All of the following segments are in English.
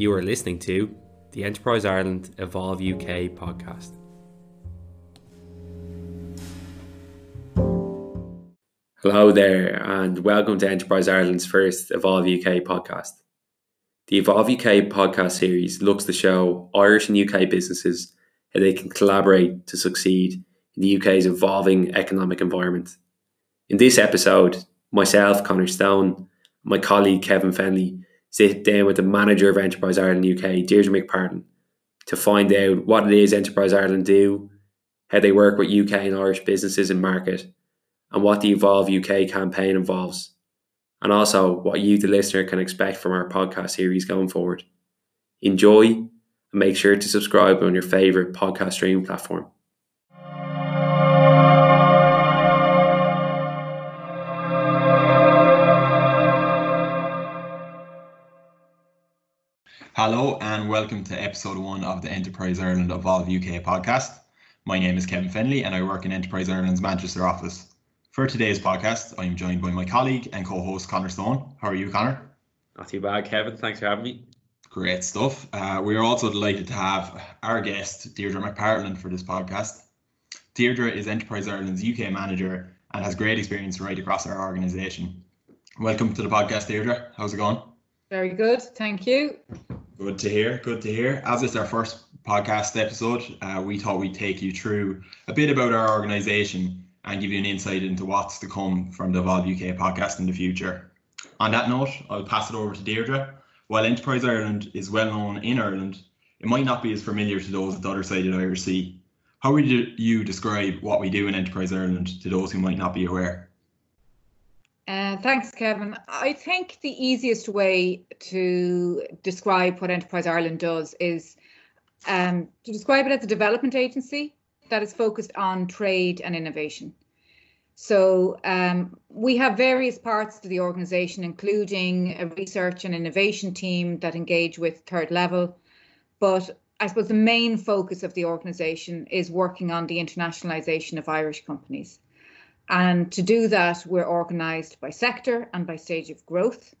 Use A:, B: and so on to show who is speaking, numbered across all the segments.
A: You are listening to the Enterprise Ireland Evolve UK podcast. Hello there, and welcome to Enterprise Ireland's first Evolve UK podcast. The Evolve UK podcast series looks to show Irish and UK businesses how they can collaborate to succeed in the UK's evolving economic environment. In this episode, myself, Conor Stone, my colleague Kevin Fennelly sit down with the manager of Enterprise Ireland UK, Deirdre McPartlin, to find out what it is Enterprise Ireland do, how they work with UK and Irish businesses and market, and what the Evolve UK campaign involves, and also what you, the listener, can expect from our podcast series going forward. Enjoy and make sure to subscribe on your favourite podcast streaming platform.
B: Hello and welcome to episode one of the Enterprise Ireland Evolve UK podcast. My name is Kevin Fennelly and I work in Enterprise Ireland's Manchester office. For today's podcast, I'm joined by my colleague and co-host Conor Stone. How are you, Conor?
A: Not too bad, Kevin. Thanks for having me.
B: Great stuff. Uh, we are also delighted to have our guest, Deirdre McPartlin, for this podcast. Deirdre is Enterprise Ireland's UK manager and has great experience right across our organisation. Welcome to the podcast, Deirdre. How's it going?
C: Very good, thank you.
B: Good to hear. Good to hear. As it's our first podcast episode, uh, we thought we'd take you through a bit about our organisation and give you an insight into what's to come from the Evolve UK podcast in the future. On that note, I'll pass it over to Deirdre. While Enterprise Ireland is well known in Ireland, it might not be as familiar to those at the other side of the Irish Sea. How would you describe what we do in Enterprise Ireland to those who might not be aware?
C: Uh, thanks, Kevin. I think the easiest way to describe what Enterprise Ireland does is um, to describe it as a development agency that is focused on trade and innovation. So um, we have various parts to the organisation, including a research and innovation team that engage with third level. But I suppose the main focus of the organisation is working on the internationalisation of Irish companies. And to do that, we're organised by sector and by stage of growth.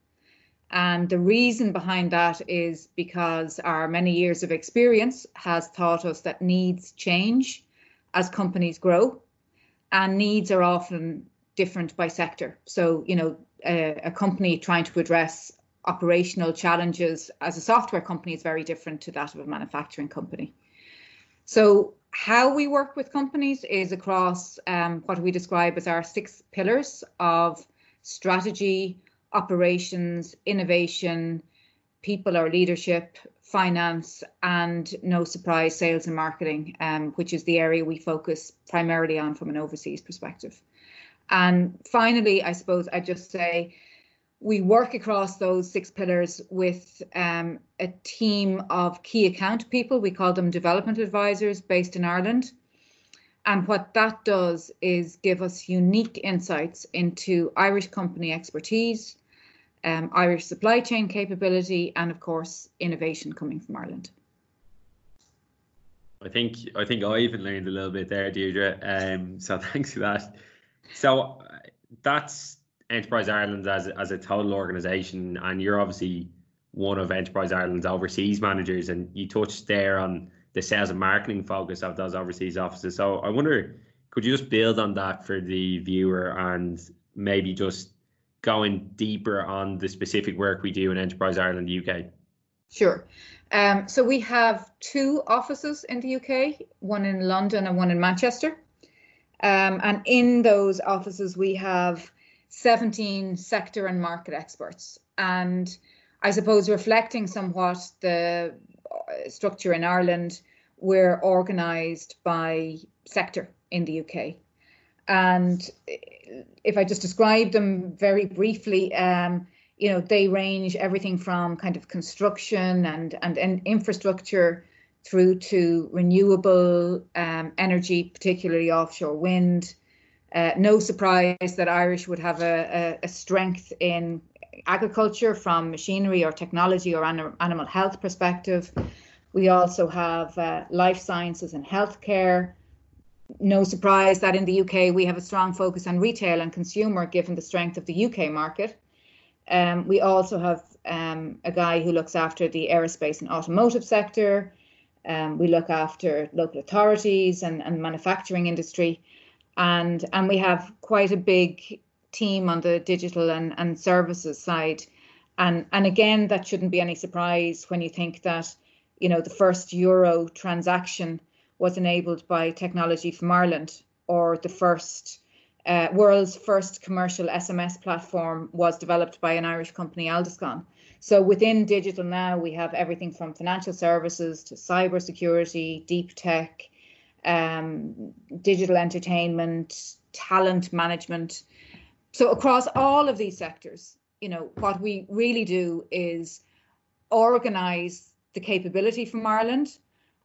C: And the reason behind that is because our many years of experience has taught us that needs change as companies grow, and needs are often different by sector. So, you know, a, a company trying to address operational challenges as a software company is very different to that of a manufacturing company. So, how we work with companies is across um, what we describe as our six pillars of strategy, operations, innovation, people or leadership, finance, and no surprise, sales and marketing, um, which is the area we focus primarily on from an overseas perspective. And finally, I suppose I'd just say we work across those six pillars with um, a team of key account people. We call them development advisors based in Ireland. And what that does is give us unique insights into Irish company expertise, um, Irish supply chain capability, and of course, innovation coming from Ireland.
A: I think I think I even learned a little bit there, Deirdre. Um, so thanks for that. So uh, that's Enterprise Ireland as as a total organisation, and you're obviously one of Enterprise Ireland's overseas managers, and you touched there on the sales and marketing focus of those overseas offices. So I wonder, could you just build on that for the viewer and maybe just going deeper on the specific work we do in Enterprise Ireland UK?
C: Sure. Um, so we have two offices in the UK, one in London and one in Manchester. Um, and in those offices, we have 17 sector and market experts. And I suppose reflecting somewhat the uh, structure in Ireland, we're organised by sector in the UK. And if I just describe them very briefly, um, you know, they range everything from kind of construction and and, and infrastructure through to renewable um, energy, particularly offshore wind. Uh, no surprise that Irish would have a, a, a, strength in agriculture from machinery or technology or an, animal health perspective. We also have uh, life sciences and healthcare, no surprise that in the UK we have a strong focus on retail and consumer given the strength of the UK market. Um, we also have um, a guy who looks after the aerospace and automotive sector. Um, we look after local authorities and, and manufacturing industry. And, and we have quite a big team on the digital and, and services side. And, and again, that shouldn't be any surprise when you think that, you know, the first euro transaction was enabled by technology from Ireland, or the first uh, world's first commercial SMS platform was developed by an Irish company, Aldiscon. So within digital now, we have everything from financial services to cybersecurity, deep tech, um, digital entertainment, talent management. So across all of these sectors, you know, what we really do is organize the capability from Ireland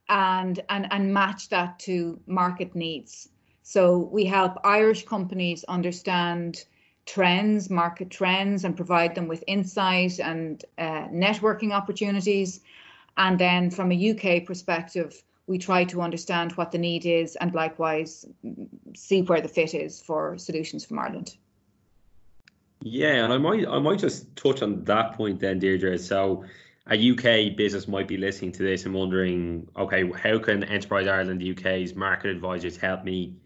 C: and and and match that to market needs. So we help Irish companies understand trends, market trends, and provide them with insight and uh, networking opportunities. And then from a UK perspective, we try to understand what the need is and likewise see where the fit is for solutions from Ireland.
A: Yeah, and I might I might just touch on that point then, Deirdre. So a UK business might be listening to this and wondering, okay, how can Enterprise Ireland UK's market advisors help me?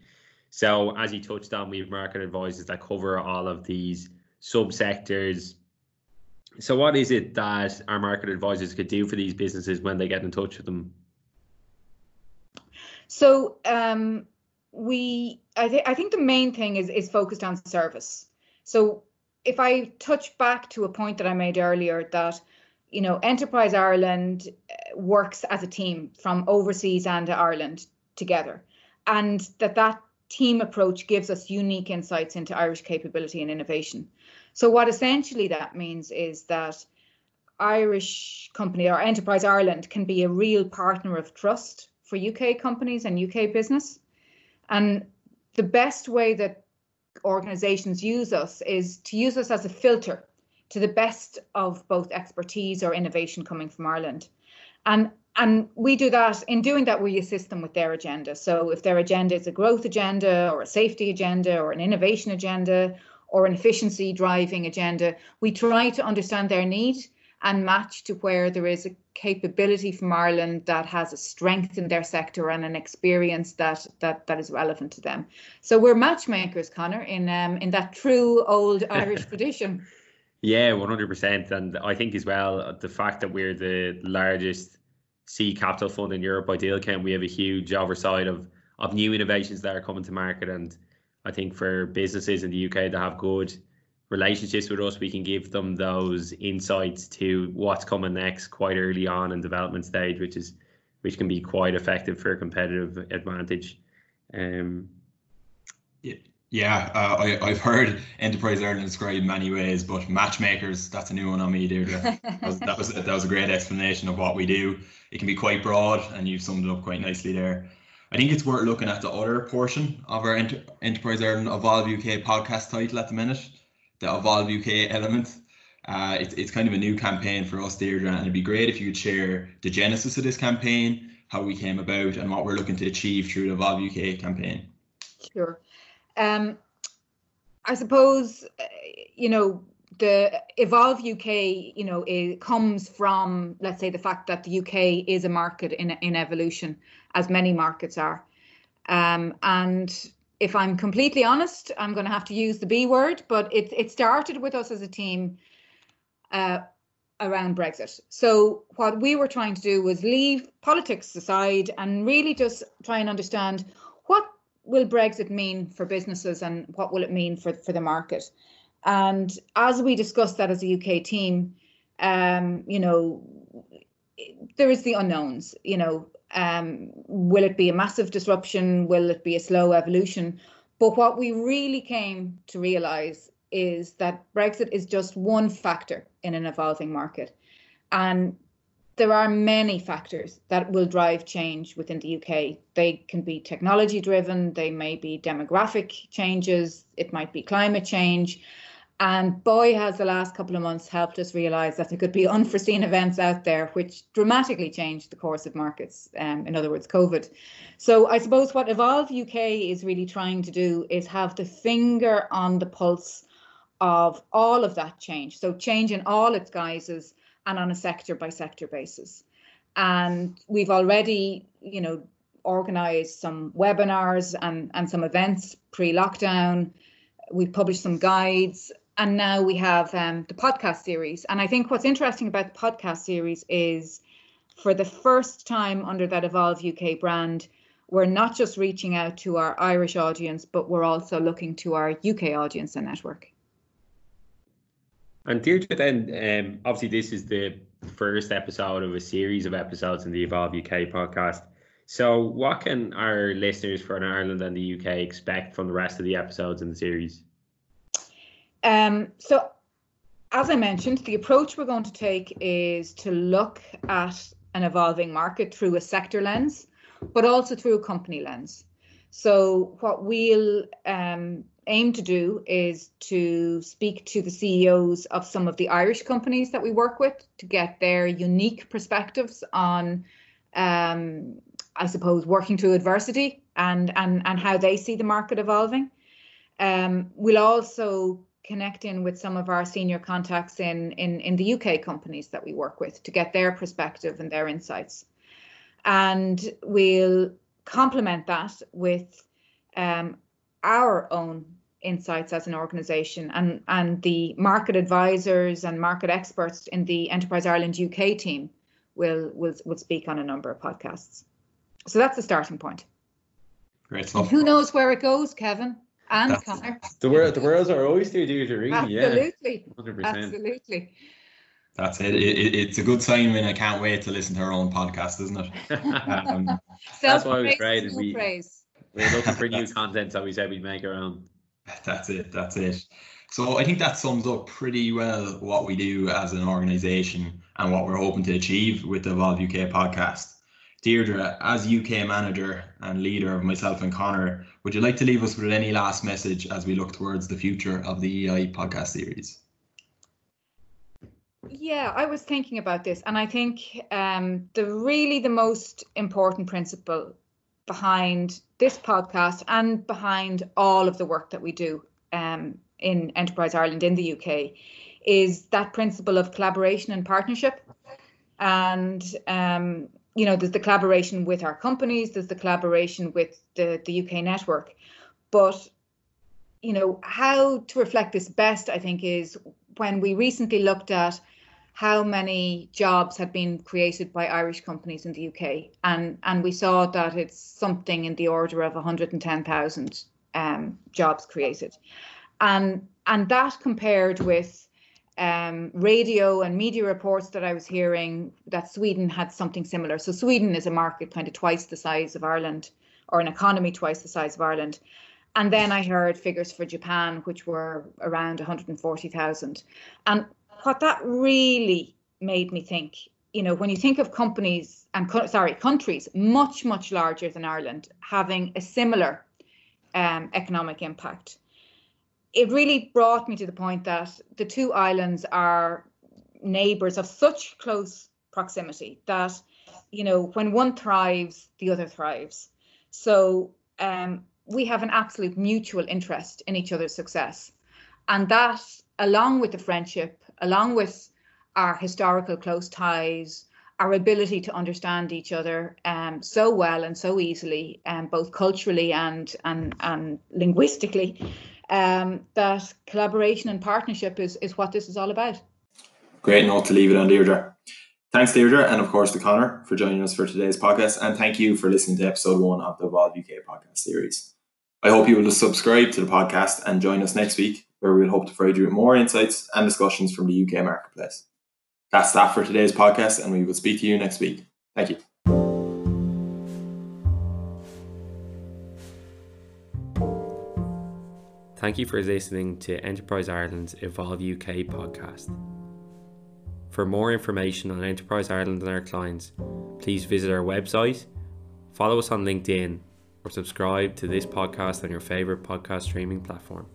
A: So as you touched on, we have market advisors that cover all of these subsectors. So what is it that our market advisors could do for these businesses when they get in touch with them?
C: So um, we, I, th- I think the main thing is is focused on service. So if I touch back to a point that I made earlier, that you know, Enterprise Ireland uh, works as a team from overseas and Ireland together, and that that team approach gives us unique insights into Irish capability and innovation. So what essentially that means is that Irish company or Enterprise Ireland can be a real partner of trust for UK companies and UK business. And the best way that organizations use us is to use us as a filter to the best of both expertise or innovation coming from Ireland. And and we do that in doing that we assist them with their agenda so if their agenda is a growth agenda or a safety agenda or an innovation agenda or an efficiency driving agenda we try to understand their need and match to where there is a capability from Ireland that has a strength in their sector and an experience that that that is relevant to them. So we're matchmakers, Conor, in um, in that true old Irish tradition.
A: Yeah, one hundred percent, and I think as well the fact that we're the largest seed capital fund in Europe by deal count, we have a huge oversight of of new innovations that are coming to market, and I think for businesses in the UK that have good relationships with us, we can give them those insights to what's coming next quite early on in development stage, which is which can be quite effective for a competitive advantage. Um,
B: yeah, uh, I, I've heard Enterprise Ireland described in many ways, but matchmakers, that's a new one on me, Deirdre. that, was, that, was, that was a great explanation of what we do. It can be quite broad, and you've summed it up quite nicely there. I think it's worth looking at the other portion of our Enter- Enterprise Ireland Evolve UK podcast title at the minute, the Evolve UK element. Uh, it's, it's kind of a new campaign for us, Deirdre, and it'd be great if you could share the genesis of this campaign, how we came about, and what we're looking to achieve through the Evolve UK campaign.
C: Sure. Um, I suppose, uh, you know, the Evolve UK, you know, it comes from, let's say, the fact that the UK is a market in, in evolution, as many markets are. Um, and if I'm completely honest, I'm going to have to use the B word, but it, it started with us as a team uh, around Brexit. So, what we were trying to do was leave politics aside and really just try and understand what will Brexit mean for businesses and what will it mean for, for the market? And as we discussed that as a UK team, um, you know, there is the unknowns, you know, um, will it be a massive disruption? Will it be a slow evolution? But what we really came to realize is that Brexit is just one factor in an evolving market. And there are many factors that will drive change within the UK. They can be technology driven, they may be demographic changes, it might be climate change. And boy, has the last couple of months helped us realize that there could be unforeseen events out there which dramatically changed the course of markets. Um, in other words, COVID. So I suppose what Evolve UK is really trying to do is have the finger on the pulse of all of that change. So change in all its guises and on a sector by sector basis. And we've already, you know, organized some webinars and, and some events pre-lockdown. We've published some guides and now we have um, the podcast series. And I think what's interesting about the podcast series is for the first time under that Evolve UK brand, we're not just reaching out to our Irish audience, but we're also looking to our UK audience and network.
A: And Deirdre, then um, obviously this is the first episode of a series of episodes in the Evolve UK podcast. So, what can our listeners from Ireland and the UK expect from the rest of the episodes in the series?
C: Um, so, as I mentioned, the approach we're going to take is to look at an evolving market through a sector lens, but also through a company lens. So, what we'll um, aim to do is to speak to the CEOs of some of the Irish companies that we work with to get their unique perspectives on, um, I suppose, working through adversity and and and how they see the market evolving. Um, we'll also connect in with some of our senior contacts in, in, in the UK companies that we work with to get their perspective and their insights. And we'll complement that with um, our own insights as an organization and, and the market advisors and market experts in the Enterprise Ireland UK team will, will, will speak on a number of podcasts. So that's the starting point.
B: Great stuff.
C: Who knows where it goes, Kevin? And That's, Conor.
A: The world, the world's our oyster, dude. Really,
C: absolutely, yeah, 100%. absolutely.
B: That's it. It, it. It's a good sign when I can't wait to listen to our own podcast, isn't it?
A: Um, That's why it was great. We, we're looking for new content, so we said we'd make our own.
B: That's it. That's it. So I think that sums up pretty well what we do as an organisation and what we're hoping to achieve with the Evolve UK podcast. Deirdre, as UK manager and leader of myself and Conor, would you like to leave us with any last message as we look towards the future of the EI podcast series?
C: Yeah, I was thinking about this, and I think um, the really the most important principle behind this podcast and behind all of the work that we do um, in Enterprise Ireland in the UK is that principle of collaboration and partnership. And um, you know, there's the collaboration with our companies, there's the collaboration with the, the UK network. But, you know, how to reflect this best, I think, is when we recently looked at how many jobs had been created by Irish companies in the UK, and and we saw that it's something in the order of 110,000 um, jobs created, and and that compared with um, radio and media reports that I was hearing that Sweden had something similar. So Sweden is a market kind of twice the size of Ireland, or an economy twice the size of Ireland. And then I heard figures for Japan, which were around 140,000. And what that really made me think, you know, when you think of companies and sorry, countries much much larger than Ireland having a similar um, economic impact, it really brought me to the point that the two islands are neighbours of such close proximity that you know when one thrives the other thrives. So um, we have an absolute mutual interest in each other's success. And that along with the friendship along with our historical close ties our ability to understand each other um, so well and so easily, um, both culturally and and and linguistically, um, that collaboration and partnership is, is what this is all about.
B: Great note to leave it on, Deirdre. Thanks, Deirdre, and of course to Conor for joining us for today's podcast. And thank you for listening to episode one of the Evolve UK podcast series. I hope you will subscribe to the podcast and join us next week, where we'll hope to provide you with more insights and discussions from the UK marketplace. That's that for today's podcast, and we will speak to you next week. Thank you.
A: Thank you for listening to Enterprise Ireland's Evolve UK podcast. For more information on Enterprise Ireland and our clients, please visit our website, follow us on LinkedIn, or subscribe to this podcast on your favourite podcast streaming platform.